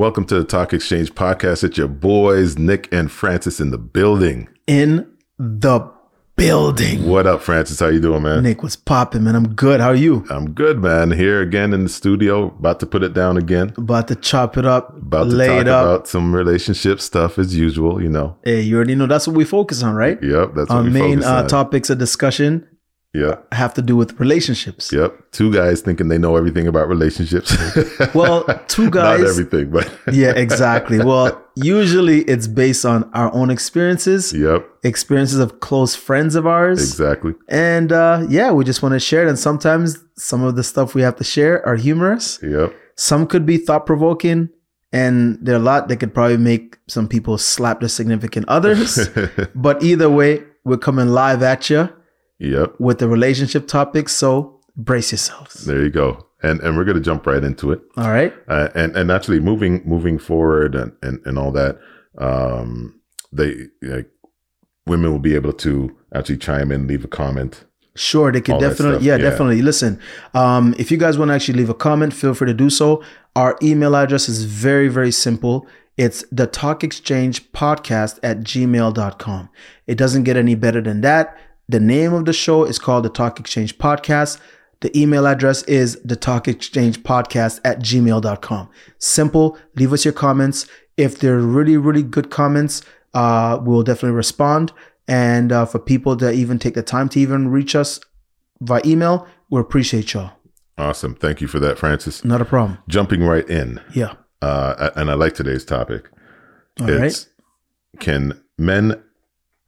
Welcome to the Talk Exchange podcast. It's your boys, Nick and Francis in the building. In the building. What up, Francis? How you doing, man? Nick was popping, man. I'm good. How are you? I'm good, man. Here again in the studio, about to put it down again. About to chop it up. About to lay talk it up. about some relationship stuff as usual, you know. Hey, you already know that's what we focus on, right? Yep, that's Our what we main uh, topics of discussion Yep. have to do with relationships. Yep. Two guys thinking they know everything about relationships. Well, two guys Not everything, but yeah, exactly. Well, usually it's based on our own experiences, yep, experiences of close friends of ours. exactly. And uh, yeah, we just want to share it. And sometimes some of the stuff we have to share are humorous. Yep. Some could be thought provoking, and there are a lot that could probably make some people slap their significant others. but either way, we're coming live at you yep. with the relationship topics. So brace yourselves. There you go. And and we're gonna jump right into it. All right. uh, and and actually moving moving forward and and, and all that um they like women will be able to actually chime in leave a comment Sure, they can definitely, yeah, yeah. definitely. Listen, um, if you guys want to actually leave a comment, feel free to do so. Our email address is very, very simple. It's the talk exchange podcast at gmail.com. It doesn't get any better than that. The name of the show is called the Talk Exchange Podcast. The email address is the talk exchange podcast at gmail.com. Simple. Leave us your comments. If they're really, really good comments, uh, we'll definitely respond. And uh, for people that even take the time to even reach us via email, we appreciate y'all. awesome thank you for that francis Not a problem. jumping right in Yeah. uh and i like today's topic All right. it's can men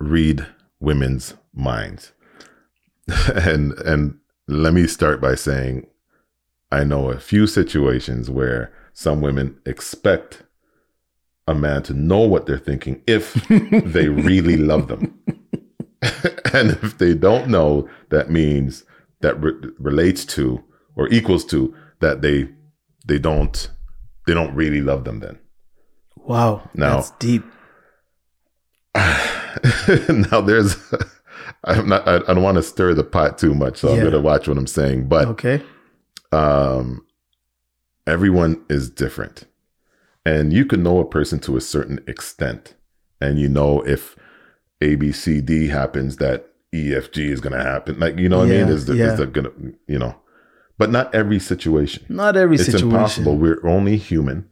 read women's minds and and let me start by saying i know a few situations where some women expect a man to know what they're thinking if they really love them and if they don't know that means that re- relates to or equals to that they they don't they don't really love them then Wow. Now- That's deep. now there's i'm not i, I don't want to stir the pot too much so i'm gonna watch what i'm saying but Okay. um everyone is different. And you can know a person to a certain extent. And you know if a b c d happens that efg is gonna happen. Like you know what i mean? Is, the, yeah. is the gonna you know but not every situation. Not every it's situation. impossible we're only human.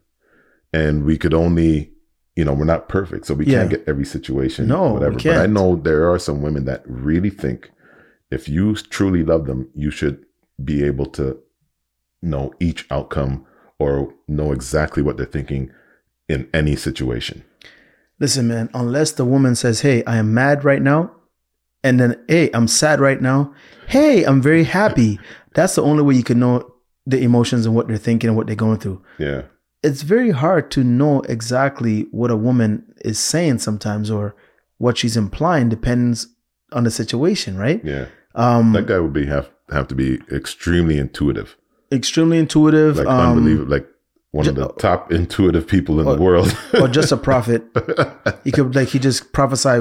And we could only you know we're not perfect so we Yeah. can't get every situation No, we whatever but i know there are some women that really think if you truly love them you should be able to know each outcome or know exactly what they're thinking in any situation Listen, man, unless the woman says, Hey, I am mad right now, and then, Hey, I'm sad right now. Hey, I'm very happy. That's the only way you can know the emotions and what they're thinking and what they're going through. yeah It's very hard to know exactly what a woman is saying sometimes or what she's implying depends on the situation, right? yeah Um, that guy would be have have to be extremely intuitive extremely intuitive. like um, unbelievable like one of the top intuitive people in Oh, the world or just a prophet. he could like he just prophesy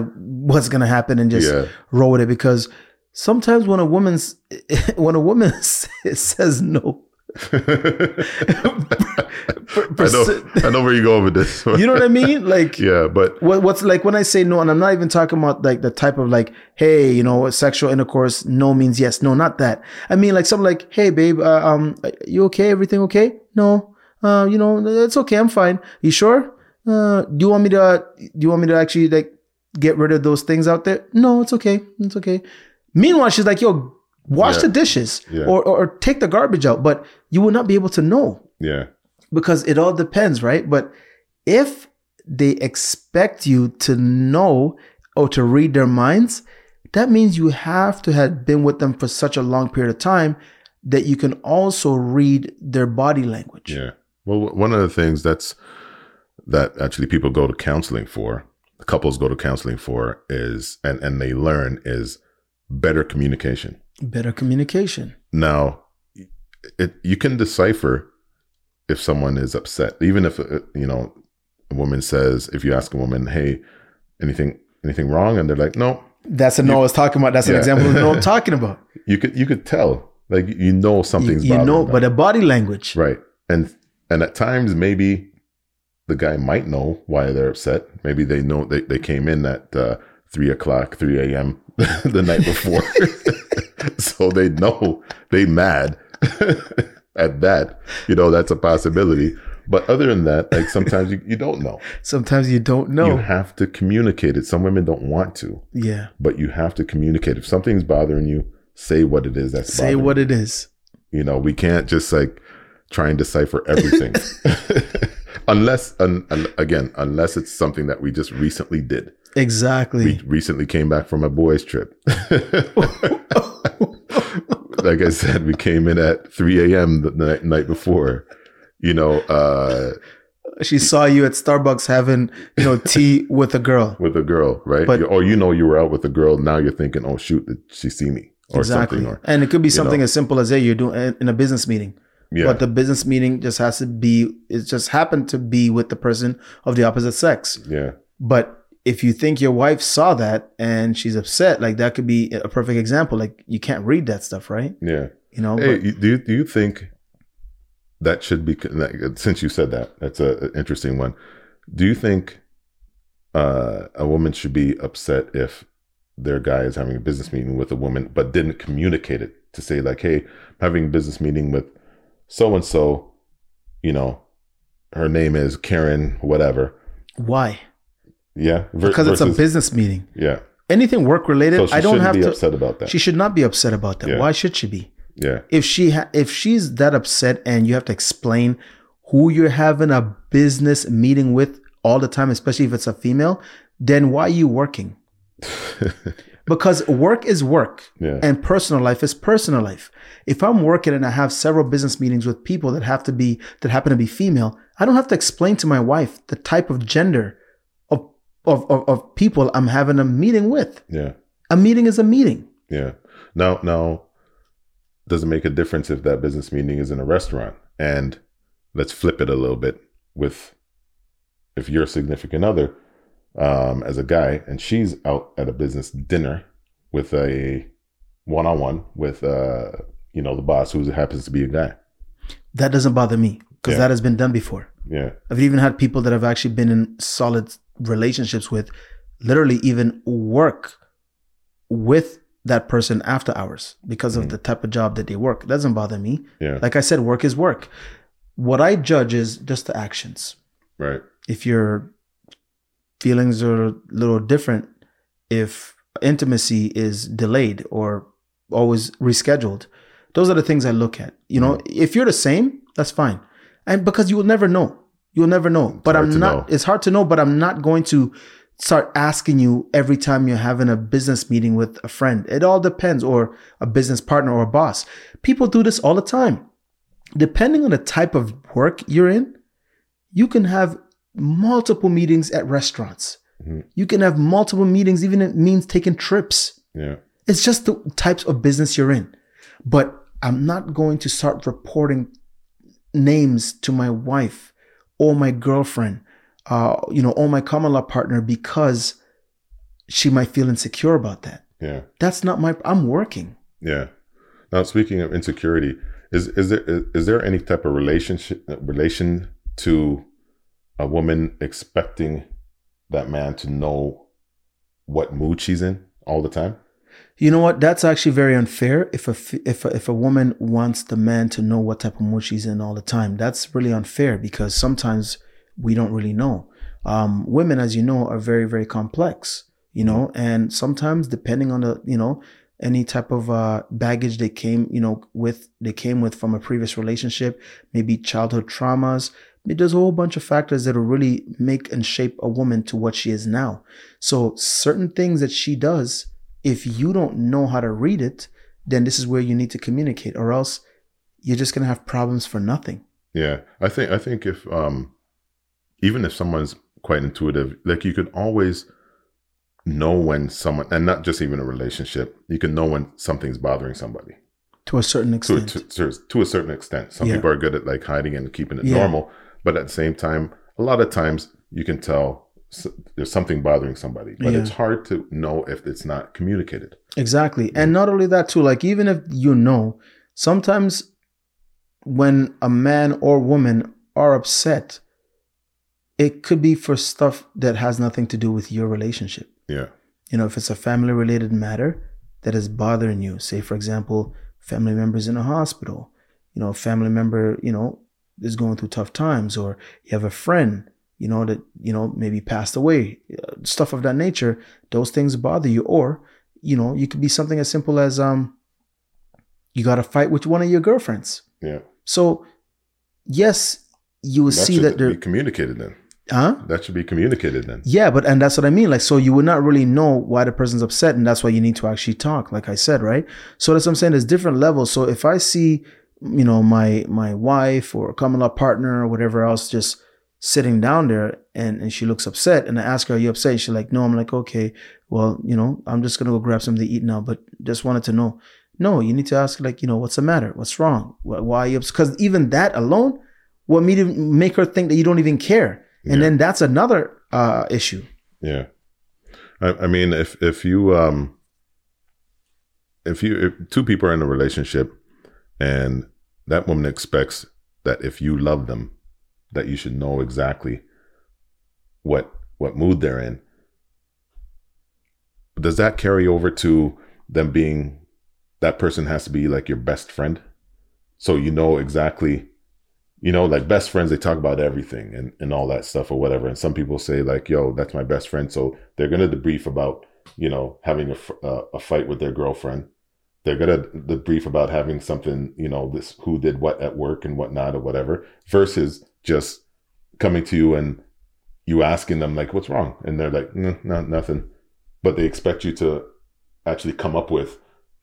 what's gonna happen and just yeah roll with it because sometimes when a woman's when a woman says no, I know, I know where you're going with this. you know what I mean? Like yeah, but what, what's like when I say no, and I'm not even talking about like the type of like, hey, you know, sexual intercourse. No means yes. No, not that. I mean like something like, hey, babe, uh, um, you okay? Everything okay? No, uh, you know, it's okay. I'm fine. You sure? Uh, do you want me to? Do you want me to actually like get rid of those things out there? No, it's okay. It's okay. Meanwhile, she's like, yo, wash Yeah. the dishes Yeah. or, or or take the garbage out, but you will not be able to know yeah, because it all depends, right? But if they expect you to know or to read their minds, that means you have to have been with them for such a long period of time that you can also read their body language. yeah. Well, one of the things that's that actually people go to counseling for, couples go to counseling for, is and and they learn is better communication. Better communication. Now, it you can decipher if someone is upset, even if uh, you know a woman says, if you ask a woman, "Hey, anything anything wrong?" and they're like, "No," That's a no I was talking about. That's an example of no I'm talking about. you could you could tell, like you know something's you know, them. but a body language. right, and and at times maybe the guy might know why they're upset. Maybe they know they, they came in at uh, three o'clock, three a.m. the night before, so they know they mad at that. You know that's a possibility. But other than that, like sometimes you, you don't know. Sometimes you don't know. You have to communicate it. Some women don't want to, yeah. but you have to communicate. If something's bothering you, say what it is that's Say what it is. you know, we can't just like try and decipher everything. unless, un, un- again, unless it's something that we just recently did. Exactly. We recently came back from a boys' trip. like I said, we came in at 3 a.m. the night, night before. You know, uh, she saw you at Starbucks having, you know, tea with a girl. with a girl, right? But- or you know, you were out with a girl. Now you're thinking, oh shoot, did she see me or exactly. something? Or and it could be something know. as simple as hey, you're doing in a business meeting. yeah, But the business meeting just has to be it just happened to be with the person of the opposite sex. yeah, But if you think your wife saw that and she's upset, like that could be a perfect example. Like you can't read that stuff, right? yeah. You know, Hey, but do you, do you think that should be since you said that that's a an interesting one? Do you think uh, a woman should be upset if their guy is having a business meeting with a woman but didn't communicate it to say like, "Hey, I'm having a business meeting with so and so," you know, her name is Karen, whatever. why? Yeah, ver- Because it's a business meeting. Yeah, Anything work related, so I don't have be to. upset about that. She should not be upset about that. Yeah. Why should she be? yeah, if she ha- if she's that upset and you have to explain who you're having a business meeting with all the time especially if it's a female then why are you working because work is work yeah, and personal life is personal life if i'm working and i have several business meetings with people that have to be that happen to be female i don't have to explain to my wife the type of gender of of, of, people i'm having a meeting with yeah. a meeting is a meeting Yeah. Now, now, does it make a difference if that business meeting is in a restaurant? And let's flip it a little bit with if you're a significant other um, as a guy and she's out at a business dinner with a one-on-one with uh, you know the boss who happens to be a guy. that doesn't bother me because Yeah. that has been done before Yeah. I've even had people that I've actually been in solid relationships with, literally even work with that person after hours because of mm-hmm. the type of job that they work. It doesn't bother me. Yeah. Like I said, work is work. What I judge is just the actions. Right. If your feelings are a little different, if intimacy is delayed or always rescheduled, those are the things I look at. You know, mm-hmm. if you're the same, that's fine. And because you will never know. You'll never know. but I'm not, know. it's hard to know, but I'm not going to start asking you every time you're having a business meeting with a friend. It all depends, or a business partner or a boss. People do this all the time. Depending on the type of work you're in, you can have multiple meetings at restaurants. Mhm. You can have multiple meetings, even if it means taking trips. Yeah. It's just the types of business you're in. But I'm not going to start reporting names to my wife or my girlfriend, uh, you know, or my common law partner because she might feel insecure about that. Yeah. That's not my. I'm working. Yeah. Now, speaking of insecurity, is is there is, is there any type of relationship relation to a woman expecting that man to know what mood she's in all the time? You know what? That's actually very unfair. If a if a, if a woman wants the man to know what type of mood she's in all the time, that's really unfair because sometimes we don't really know. Um, women, as you know, are very very complex. You know, and sometimes depending on the you know any type of uh, baggage they came you know with they came with from a previous relationship, maybe childhood traumas. There's a whole bunch of factors that will really make and shape a woman to what she is now. So certain things that she does if you don't know how to read it, then this is where you need to communicate, or else you're just gonna have problems for nothing. Yeah, I think I think if um, even if someone's quite intuitive, like you can always know when someone, and not just even a relationship, you can know when something's bothering somebody To a certain extent. to, to, to a certain extent. Some Yeah. people are good at like hiding and keeping it Yeah. normal, but at the same time, a lot of times you can tell there's something bothering somebody, but Yeah. it's hard to know if it's not communicated. Exactly. And not only that too, like even if you know, sometimes when a man or woman are upset, it could be for stuff that has nothing to do with your relationship. Yeah. You know, if it's a family related matter that is bothering you, say, for example, family members in a hospital, you know, a family member, you know, is going through tough times, or you have a friend, you know, that, you know, maybe passed away, uh, stuff of that nature, those things bother you. Or, you know, you could be something as simple as, um, you got to fight with one of your girlfriends. Yeah. So, yes, you will That see that be there, communicated then. huh? That should be communicated then. Yeah, but and that's what I mean. Like, so you would not really know why the person's upset, and that's why you need to actually talk. Like I said, right? So that's what I'm saying. There's different levels. So if I see, you know, my my wife or common law partner or whatever else just sitting down there and, and she looks upset and I ask her, Are you upset? She's like, No, I'm like, okay, well, you know, I'm just gonna go grab something to eat now, but just wanted to know. No, you need to ask, like, you know, what's the matter? What's wrong? Why, why are you upset? Because even that alone will make her think that you don't even care. And Yeah. then that's another uh, issue. Yeah. I, I mean, if if you um, if you if two people are in a relationship, and that woman expects that if you love them, that you should know exactly what what mood they're in. Does that carry over to them being that person has to be like your best friend? So you know exactly you know, like best friends, they talk about everything and, and all that stuff or whatever. And some people say like, yo, that's my best friend. So they're going to debrief about, you know, having a, uh, a fight with their girlfriend. They're going to debrief about having something, you know, this, who did what at work and whatnot or whatever versus just coming to you and you asking them like, what's wrong? And they're like, no, no, nothing. But they expect you to actually come up with,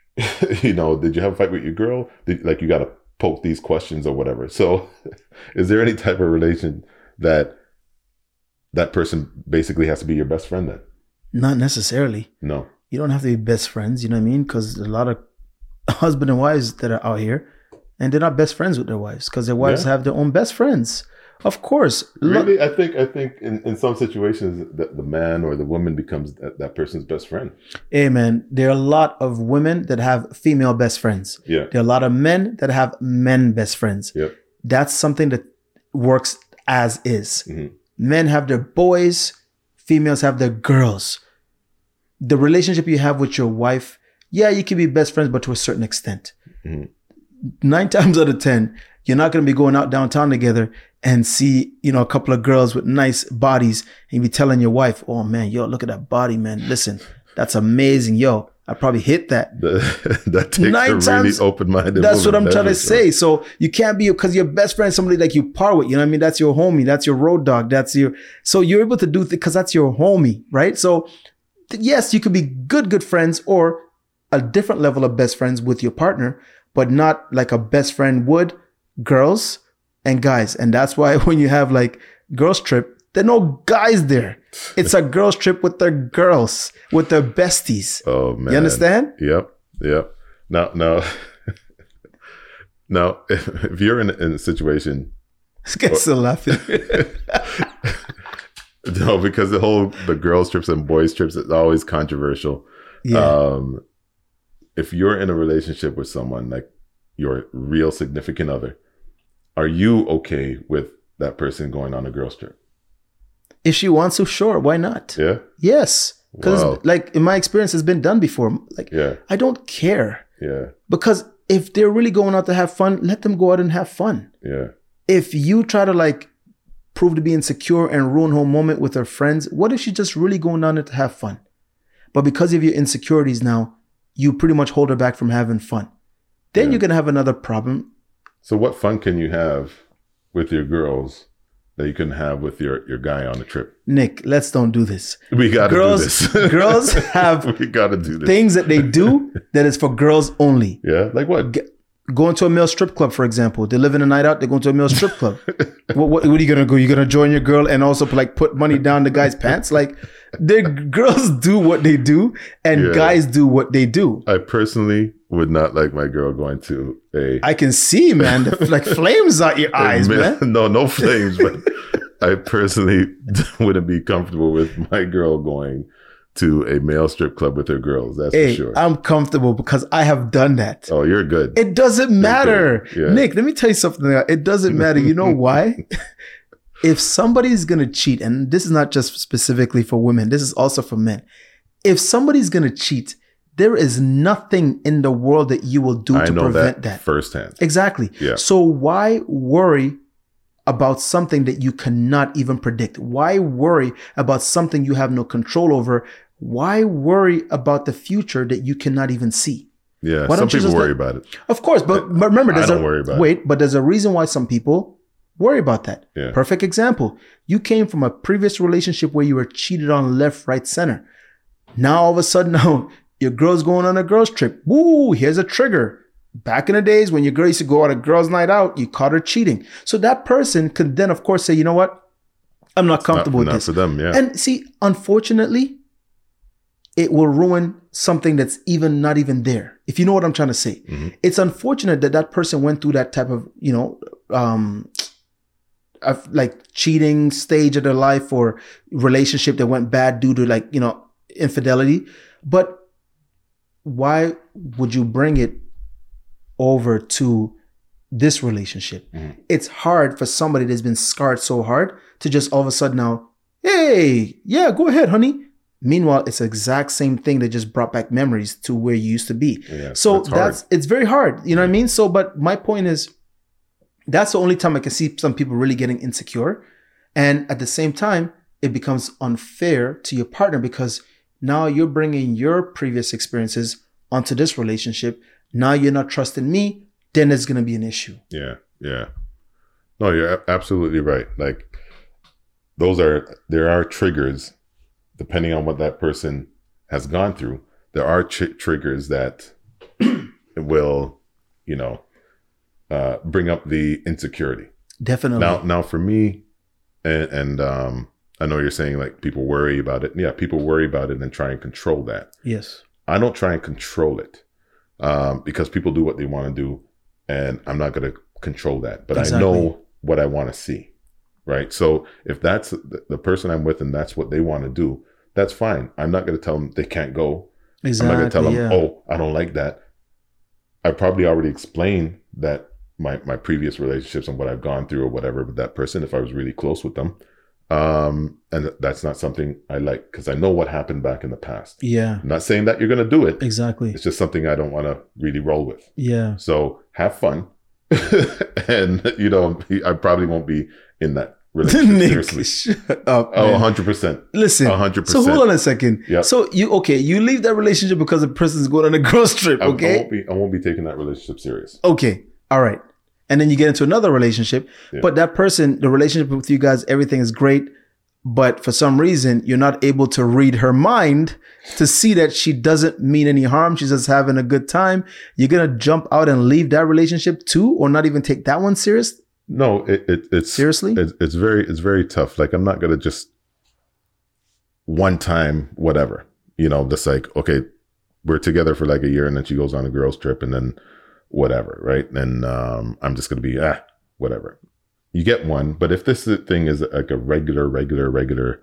you know, did you have a fight with your girl? Did, like you got to poke these questions or whatever. So, is there any type of relation that that person basically has to be your best friend then? Not necessarily. No. You don't have to be best friends. You know what I mean? Because a lot of husband and wives that are out here, and they're not best friends with their wives because their wives Yeah. have their own best friends. Of course. Really, I think I think in, in some situations that the man or the woman becomes that, that person's best friend. man, there are a lot of women that have female best friends. Yeah. There are a lot of men that have men best friends. Yep. That's something that works as is. Mhm. Men have their boys, females have their girls. The relationship you have with your wife, yeah, you can be best friends, but to a certain extent. Mhm. Nine times out of 10, you're not going to be going out downtown together and see, you know, a couple of girls with nice bodies and be telling your wife, oh man, yo, look at that body, man. Listen, that's amazing. Yo, I probably hit that. That takes Nine a really times- open-minded. That's what I'm trying to say. So you can't be because your best friend, is somebody like you par with. You know what I mean? That's your homie. That's your road dog. That's your. So you're able to do because that's your homie, right? So th- yes, you could be good, good friends or a different level of best friends with your partner, but not like a best friend would girls and guys. And that's why when you have like girls trip, there are no guys there. It's a girls trip with their girls, with their besties. Oh man. You understand? Yep. Yep. Now, now, now, if, if you're in, in a situation This guy's still laughing. No, because the whole the girls trips and boys trips is always controversial. yeah. Um, if you're in a relationship with someone like your real significant other, are you okay with that person going on a girls trip? if she wants to, sure, why not? Yeah, Yes, because Wow. like in my experience, has been done before. Like yeah, I don't care yeah, because if they're really going out to have fun, let them go out and have fun. yeah, If you try to like prove to be insecure and ruin her moment with her friends, what if she's just really going down there to have fun? But because of your insecurities now, you pretty much hold her back from having fun. Then Yeah. you're gonna have another problem. So, what fun can you have with your girls that you can have with your your guy on a trip? Nick, let's don't do this. We got to do Girls- this. girls have we got to do this. Things that they do that is for girls only. yeah, like what? Going to a male strip club, for example. They're living a night out. They're going to a male strip club. what, what, what are you gonna go? You're gonna join your girl and also like put money down the guy's pants? Like, the girls do what they do, and Yeah. guys do what they do. I personally would not like my girl going to a I can see, man, the, like flames out your eyes, man. No, no flames, but I personally wouldn't be comfortable with my girl going to a male strip club with their girls. That's Hey, for sure. I'm comfortable because I have done that. oh, you're good. It doesn't matter, Yeah. Nick. Let me tell you something. It doesn't matter. You know why? if somebody's gonna cheat, and this is not just specifically for women, this is also for men. If somebody's gonna cheat, there is nothing in the world that you will do I to prevent that, that. firsthand. Exactly. Yeah. So why worry about something that you cannot even predict? Why worry about something you have no control over? Why worry about the future that you cannot even see? Yeah, Why some don't you people worry let- about it. Of course, but, but remember, I there's don't a worry about it. wait, but there's a reason why some people worry about that. Yeah. Perfect example. You came from a previous relationship where you were cheated on left, right, center. Now all of a sudden, now your girl's going on a girls trip. Woo! Here's a trigger. Back in the days when your girl used to go on a girls' night out, you caught her cheating. So that person could then, of course, say, you know what? I'm not Not, comfortable not with for this. them. Yeah. And see, unfortunately, it will ruin something that's even not even there. If you know what I'm trying to say, Mhm. it's unfortunate that that person went through that type of, you know, um, of like cheating stage of their life or relationship that went bad due to like you know infidelity. But why would you bring it over to this relationship? Mhm. It's hard for somebody that's been scarred so hard to just all of a sudden now, hey, yeah, go ahead, honey. Meanwhile, it's the exact same thing that just brought back memories to where you used to be. yeah. So hard. that's it's very hard. You know what I mean? So, but my point is, that's the only time I can see some people really getting insecure, and at the same time, it becomes unfair to your partner because now you're bringing your previous experiences onto this relationship. Now you're not trusting me. Then it's gonna be an issue. Yeah, yeah. No, you're absolutely right. Like those are there are triggers depending on what that person has gone through. There are tr- triggers that will, you know, uh, bring up the insecurity. Definitely. Now, now for me, and, and um, I know you're saying like people worry about it. Yeah, people worry about it and try and control that. yes. I don't try and control it um, because people do what they want to do, and I'm not going to control that. But I know what I want to see, right? So if that's the, person I'm with and that's what they want to do, that's fine. I'm not going to tell them they can't go. Exactly. I'm not going to tell them, yeah. oh, I don't like that. I probably already explained that my my previous relationships and what I've gone through or whatever with that person if I was really close with them. Um, and that's not something I like because I know what happened back in the past. Yeah. I'm not saying that you're going to do it. Exactly. It's just something I don't want to really roll with. Yeah. So have fun. and, you know, I probably won't be in that relationship Nick, seriously. shut up. Oh, 100%. Listen. 100%. So hold on a second. Yep. So you okay? You leave that relationship because the person's going on a girls trip. I, I, won't be, I won't be taking that relationship serious. okay. All right. And then you get into another relationship, Yeah. but that person, the relationship with you guys, everything is great, but for some reason you're not able to read her mind to see that she doesn't mean any harm. She's just having a good time. You're gonna jump out and leave that relationship too, or not even take that one serious No, it, it, it's seriously. it's, it's very it's very tough. Like I'm not gonna just one time whatever. You know, just like okay, we're together for like a year, and then she goes on a girls trip, and then whatever, right? And um, I'm just gonna be ah whatever. You get one, but if this thing is like a regular, regular, regular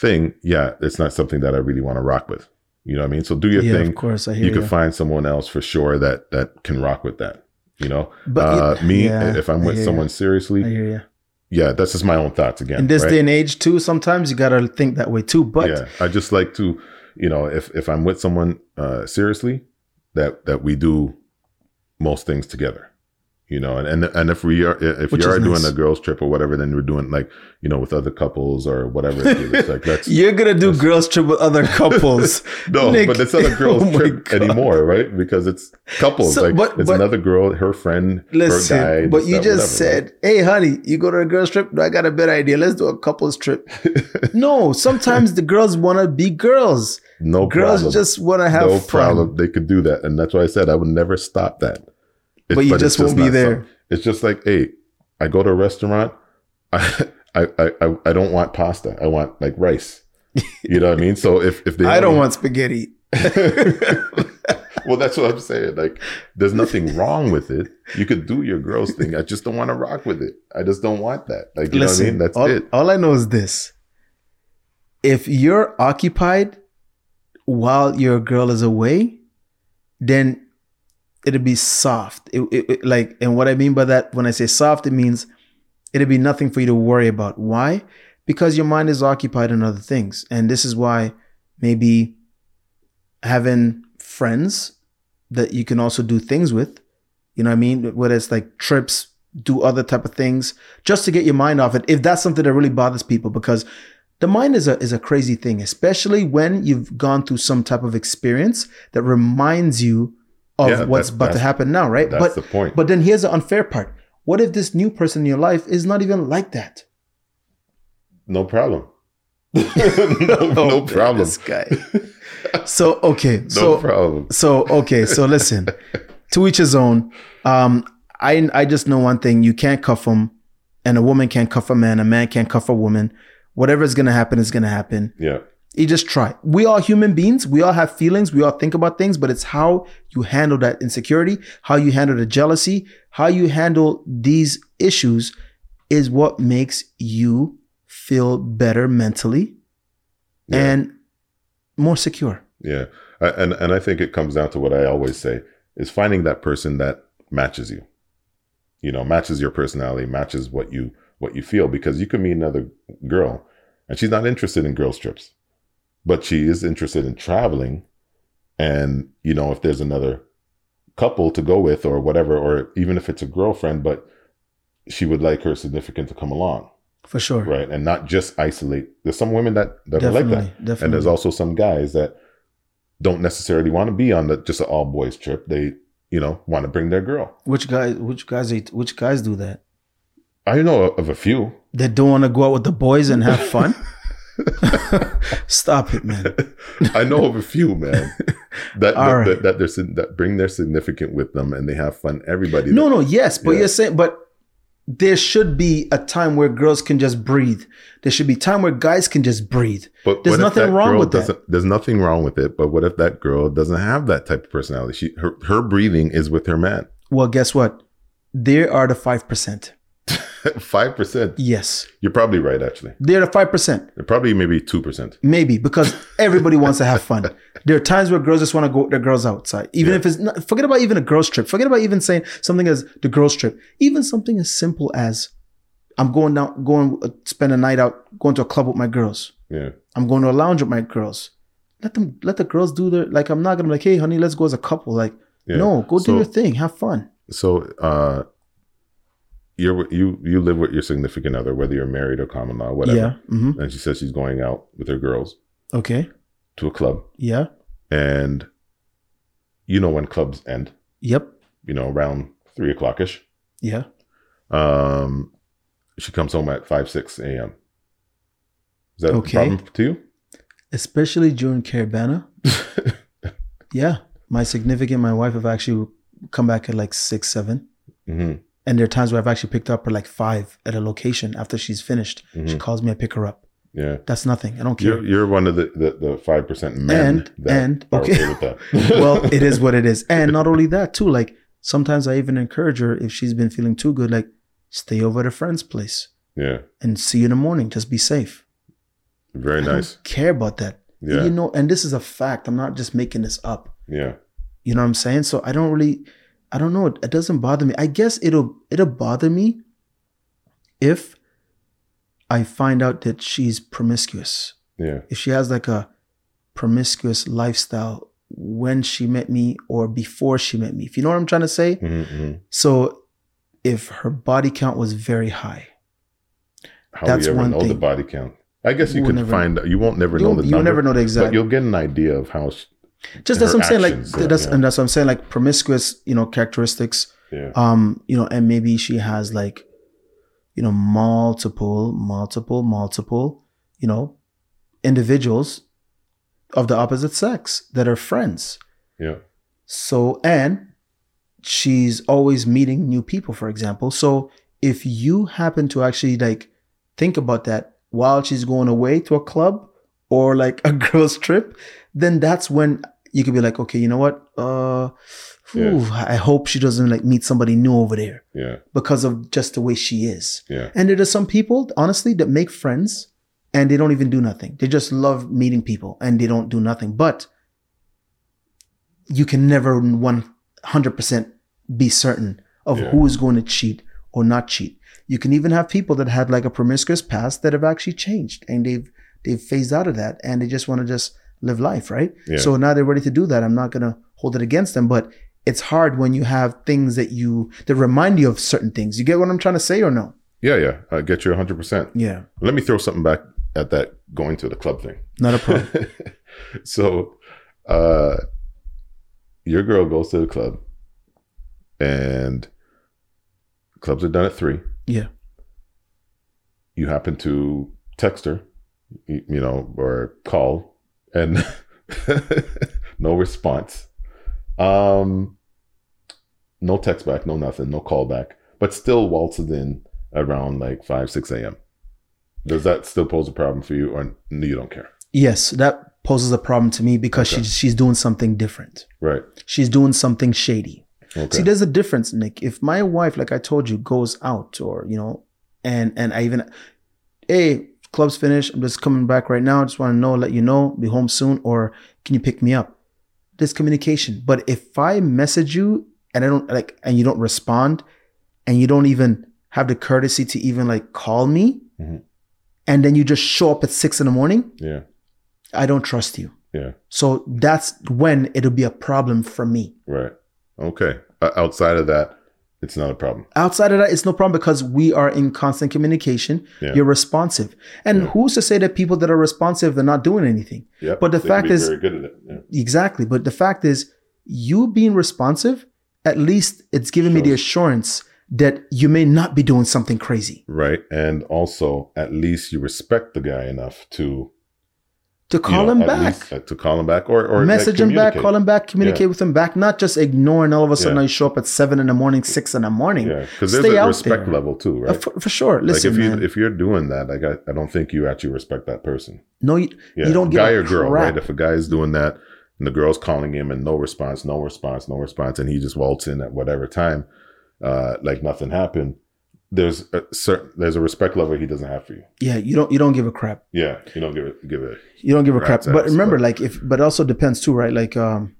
thing, yeah, it's not something that I really want to rock with. You know what I mean? So do your yeah, thing. of course. I hear You you. can find someone else for sure that that can rock with that. You know, But uh, it- me yeah, if I'm with someone you. seriously, I hear you. yeah, that's just my own thoughts again. In this right? day and age, too, sometimes you gotta think that way too. But yeah, I just like to, you know, if if I'm with someone uh, seriously, that that we do most things together, you know, and and, and if we are if Which you are doing nice. a girls trip or whatever, then we're doing like you know with other couples or whatever. It is. Like that's you're gonna do girls trip with other couples. no, Nick, but it's not a girls oh trip God. anymore, right? Because it's couples. So, like but- it's but- another girl, her friend, her guy. but you that, just whatever, said, "Hey, honey, you go to a girls trip? No, I got a better idea. Let's do a couples trip." no, sometimes the girls want to be girls. no girls problem. just want to have no fun. problem. They could do that, and that's why I said I would never stop that. It- But you it's just won't be there. some- it's just like, hey, I go to a restaurant. I, I I I don't want pasta. I want like rice. You know what I mean? So if if they I don't want spaghetti. well, that's what I'm saying. Like, there's nothing wrong with it. You could do your girls thing. I just don't want to rock with it. I just don't want that. Like, you know what I mean? That's all, it. all I know is this: if you're occupied while your girl is away, then it'll be soft. It, it- it- like, and what I mean by that, when I say soft, it means it'd be nothing for you to worry about. Why? Because your mind is occupied in other things. And this is why maybe having friends that you can also do things with, you know what I mean? Whether it's like trips, do other type of things just to get your mind off it. If that's something that really bothers people, because the mind is a is a crazy thing, especially when you've gone through some type of experience that reminds you of Yeah, what's about to happen now, right? That's but the point. but then here's the unfair part. What if this new person in your life is not even like that? no problem. no, no problem. This guy. So okay, No so problem. so okay, so listen. to each his own. Um, I I just know one thing: you can't cuff them, and a woman can't cuff a man. A man can't cuff a woman. Whatever is gonna happen is gonna happen. Yeah. You just try. We are human beings. We all have feelings. We all think about things, but it's how you handle that insecurity, how you handle the jealousy, how you handle these issues is what makes you feel better mentally Yeah. and more secure. Yeah, and and I think it comes down to what I always say is finding that person that matches you. You know, matches your personality, matches what you what you feel. Because you could meet another girl, and she's not interested in girl trips, but she is interested in traveling. And you know, if there's another couple to go with, or whatever, or even if it's a girlfriend, but she would like her significant to come along, For sure. right? And not just isolate. There's some women that that are like that. Definitely. Definitely. And there's also some guys that don't necessarily want to be on the just an all boys trip. They, you know, want to bring their girl. which guys which guys which guys do that? I know of a few. They don't want to go out with the boys and have fun. Stop it, man. I know of a few, man. That that, right. that, that, they're, that bring their significant with them and they have fun. Everybody. No, no, yes, but Yeah. you're saying, but there should be a time where girls can just breathe. There should be time where guys can just breathe. but there's nothing wrong with that. There's nothing wrong with it. But what if that girl doesn't have that type of personality? She her, her breathing is with her man. Well, guess what? There are the five percent. Five percent. Yes, You're probably right. Actually, they're the five percent. probably maybe two percent. Maybe because everybody wants to have fun. There are times where girls just want to go their girls outside. Even Yeah. if it's not, forget about even a girls trip. Forget about even saying something as the girls trip. Even something as simple as I'm going down, going uh, spend a night out, going to a club with my girls. Yeah. I'm going to a lounge with my girls. Let them, let the girls do their like. I'm not gonna be like, hey, honey, let's go as a couple. Like, Yeah. no, go do your thing, have fun. So, uh, you're you you live with your significant other, whether you're married or common law, whatever. Yeah. hmm And she says she's going out with her girls Okay. to a club, Yeah. and you know when clubs end, Yep. you know around three o'clock ish. Yeah. Um, she comes home at five six a.m. Is that Okay. a problem to you? Especially during Caribana. Yeah. My significant, my wife have actually come back at like six, seven. hmm And there are times where I've actually picked up her like five at a location after she's finished. She Mhm. calls me, I pick her up. Yeah, That's nothing. I don't care. you're you're one of the the, the five percent men And- that and- okay. okay well, it is what it is. And not only that, too, like sometimes I even encourage her if she's been feeling too good, like stay over at a friend's place yeah, and see you in the morning. Just be safe. very I don't nice. care about that. Yeah, You know, and this is a fact. I'm not just making this up. yeah, You know what I'm saying? So I don't really, I don't know. It, doesn't bother me. I guess it'll it'll bother me if I find out that she's promiscuous. yeah, If she has like a promiscuous lifestyle when she met me or before she met me. If you know what I'm trying to say. hmm hmm So if her body count was very high, How That's do you ever one know the body count? I guess you We'll could find. You won't never know you'll, the you'll never know the but exact. you'll get an idea of how. Just that's what I'm saying. Like yeah, that's yeah. and that's what I'm saying. Like promiscuous, you know, characteristics. Yeah, um you know and maybe she has like you know multiple multiple multiple you know individuals of the opposite sex that are friends yeah, so and she's always meeting new people for example so if you happen to actually like think about that while she's going away to a club or like a girls trip then that's when you could be like okay you know what? Uh Yeah. i hope she doesn't like meet somebody new over there yeah, because of just the way she is. Yeah, and there are some people honestly that make friends and they don't even do nothing. They just love meeting people and they don't do nothing. But you can never 100% be certain of Yeah. who is going to cheat or not cheat. You can even have people that had like a promiscuous past that have actually changed and they've they've phased out of that and they just want to just live life, right? Yeah. So now they're ready to do that. I'm not gonna hold it against them, but it's hard when you have things that you that remind you of certain things. You get what I'm trying to say or no? Yeah, yeah. I get you 100%. Yeah, Let me throw something back at that going to the club thing. not a problem. so, uh, your girl goes to the club, and clubs are done at three. yeah, You happen to text her, you know, or call, and no response. Um, no text back, no nothing, no call back, but still waltzes in around like five, six a.m. Does that still pose a problem for you, or you don't care? yes, that poses a problem to me because Okay. she's she's doing something different. Right. She's doing something shady. Okay. See, there's a difference, Nick. If my wife, like I told you, goes out or you know, and and I even, hey, club's finished. I'm just coming back right now. I just want to know, let you know, be home soon, or can you pick me up? This communication. But if I message you and I don't like, and you don't respond, and you don't even have the courtesy to even like call me, Mhm. and then you just show up at six in the morning, yeah. I don't trust you. Yeah. So that's when it'll be a problem for me. Right. Okay. Uh, outside of that, it's not a problem. Outside of that, it's no problem because we are in constant communication. Yeah. You're responsive. And Yeah. who's to say that people that are responsive, they're not doing anything? Yep. But the They fact is- very good at it. Yeah. Exactly. But the fact is, you being responsive, at least it's giving me the assurance that you may not be doing something crazy. Right. And also, at least you respect the guy enough to To you call know, him back. least, uh, to call him back, or or like, Message him back, call him back, communicate Yeah. with him back, not just ignoring all of a sudden Yeah. I show up at seven in the morning, six in the morning. Yeah, because there's a respect there. level too, Uh, right? for, for sure. Listen, like if you man. if you're doing that, like I, I don't think you actually respect that person. no, you, Yeah, you don't guy a or girl, crap. right? If a guy is doing that and the girl's calling him and no response, no response, no response, and he just waltz in at whatever time, uh, like nothing happened. There's a certain there's a respect level he doesn't have for you. yeah, you don't you don't give a crap. Yeah, you don't give it give it. You don't give a crap. Rat's But remember, but- like if but also depends too, right? Like um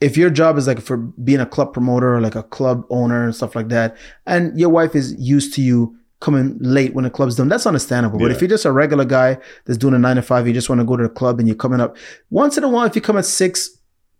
if your job is like for being a club promoter or like a club owner and stuff like that, and your wife is used to you coming late when the club's done, that's understandable. But if you're just a regular guy that's doing a nine to five, you just want to go to the club and you're coming up once in a while, if you come at six,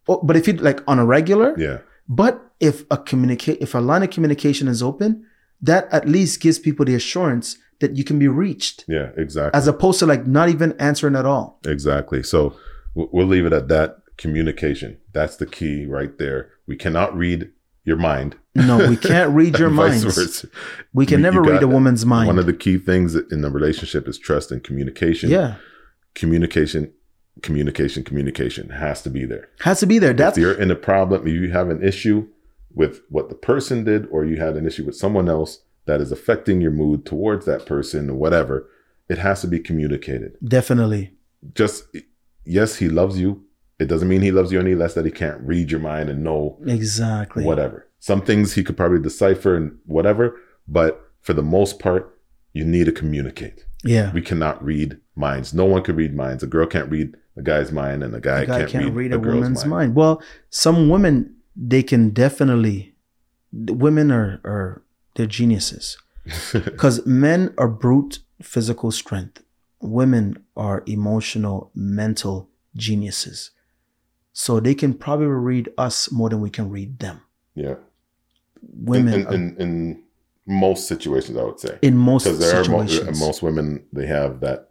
but if you like on a regular, Yeah, but if a communicate if a line of communication is open, that at least gives people the assurance that you can be reached. yeah, exactly. As opposed to like not even answering at all. Exactly. So we'll leave it at that. Communication. That's the key right there. We cannot read your mind. No, we can't read your minds. We can You- never you read a woman's mind. One of the key things in the relationship is trust and communication. yeah, Communication, communication, communication has to be there. has to be there. That's if you're in a problem, if you have an issue with what the person did, or you had an issue with someone else that is affecting your mood towards that person or whatever, it has to be communicated. definitely Just yes, he loves you. It doesn't mean he loves you any less that he can't read your mind and know exactly. whatever. Some things he could probably decipher and whatever, but for the most part, you need to communicate. Yeah, We cannot read minds. No one can read minds. A girl can't read a guy's mind, and a guy, a guy can't, can't, read, a, girl's woman's mind. Well, some women they can definitely. Women are are they're geniuses because men are brute physical strength. Women are emotional, mental geniuses. So they can probably read us more than we can read them. yeah. Women in, are- in, in, in most situations, I would say, in most because there are mo- uh, most women they have that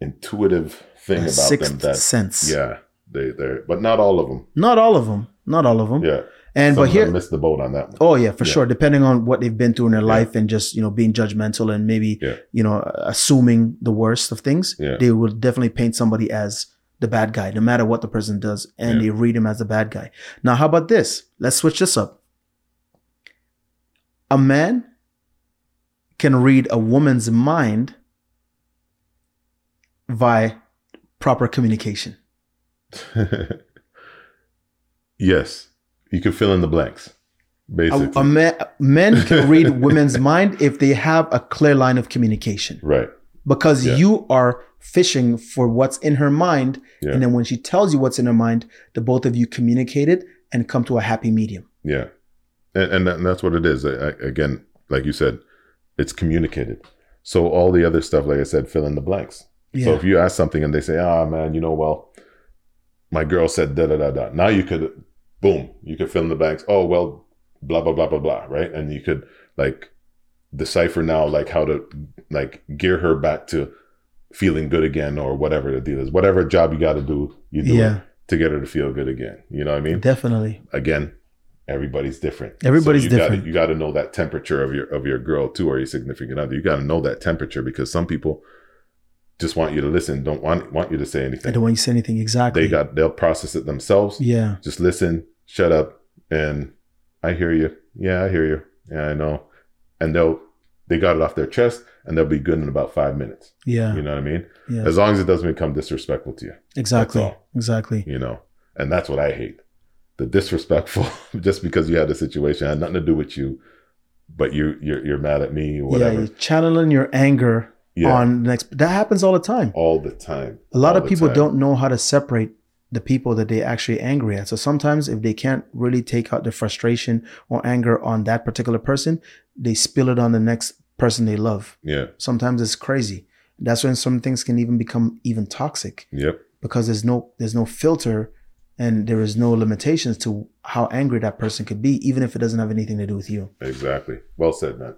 intuitive thing about them that sense. yeah they they but not all of them Not all of them. Not all of them. yeah And Some but here, missed the boat on that one oh yeah, for Yeah. sure. Depending on what they've been through in their Yeah. life and just you know being judgmental and maybe Yeah. you know assuming the worst of things, they will definitely paint somebody as the bad guy, no matter what the person does, and they read him as the bad guy. Now, how about this? Let's switch this up. A man can read a woman's mind via proper communication. yes you can fill in the blanks basically a man, men can read women's mind if they have a clear line of communication right because Yeah. you are fishing for what's in her mind. Yeah. And then when she tells you what's in her mind, the both of you communicate it and come to a happy medium. yeah and, and, that- and that's what it is I, I- again like you said it's communicated. So all the other stuff, like I said, fill in the blanks. Yeah. So if you ask something and they say, "Ah, man, you know, well, my girl said da da da da," now you could, boom, you could fill in the blanks. Oh well, blah blah blah blah blah, right? And you could like decipher now like how to like gear her back to feeling good again or whatever the deal is. Whatever job you got to do, you do Yeah. it to get her to feel good again. You know what I mean? Definitely. Again, everybody's different. Everybody's you different. Gotta, you got to know that temperature of your of your girl too, or your significant other. You got to know that temperature because some people just want you to listen, don't want want you to say anything. I don't want you to say anything exactly. They got they'll process it themselves. yeah. Just listen, shut up, and I hear you. Yeah, I hear you. Yeah, I know. And they'll they got it off their chest, and they'll be good in about five minutes. Yeah. You know what I mean? Yeah. As long as it doesn't become disrespectful to you. Exactly. Exactly. you know and that's what i hate the disrespectful just because you had a situation had nothing to do with you but you you're, you're mad at me Yeah. whatever You're channeling your anger yeah, on the next. That happens all the time. all the time A lot All of people time. don't know how to separate the people that they actually angry at. So sometimes if they can't really take out the frustration or anger on that particular person, they spill it on the next person they love. yeah Sometimes it's crazy. That's when some things can even become even toxic yep because there's no there's no filter and there is no limitations to how angry that person could be, even if it doesn't have anything to do with you. exactly well said man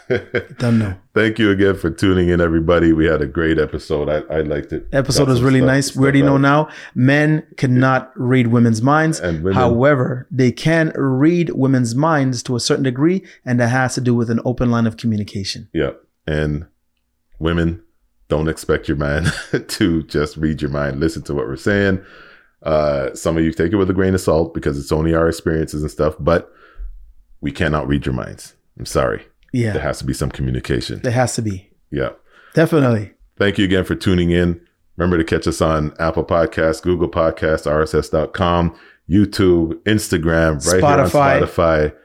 Don't know. thank you again for tuning in everybody. We had a great episode. I, I liked it. Episode was really stuff- nice. We already know now men cannot read women's minds. and women However, they can read women's minds to a certain degree, and that has to do with an open line of communication. yeah and women don't expect your man to just read your mind. Listen to what we're saying. Uh some of you take it with a grain of salt because it's only our experiences and stuff but we cannot read your minds. I'm sorry there has to be some communication there has to be. yeah Definitely. thank you again for tuning in remember to catch us on apple podcasts google podcasts rss.com youtube instagram right Spotify. here on spotify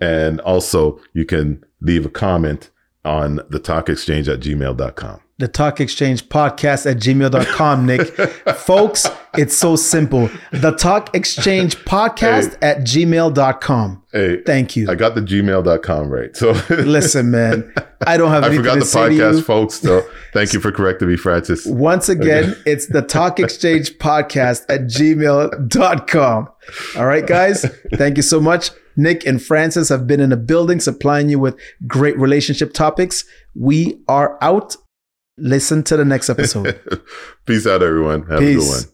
and also you can leave a comment on the talk exchange at gmail.com The Talk Exchange podcast at gmail.com, Nick. Folks, it's so simple. The Talk Exchange podcast at gmail.com. hey Thank you. i got the gmail.com right so Listen, man, I don't have i forgot the podcast folks so thank you for correcting me francis Once again, it's the Talk Exchange podcast at gmail.com. All right, guys. Thank you so much. Nick and Francis have been in the building supplying you with great relationship topics. We are out. Listen to the next episode. peace out everyone have a good one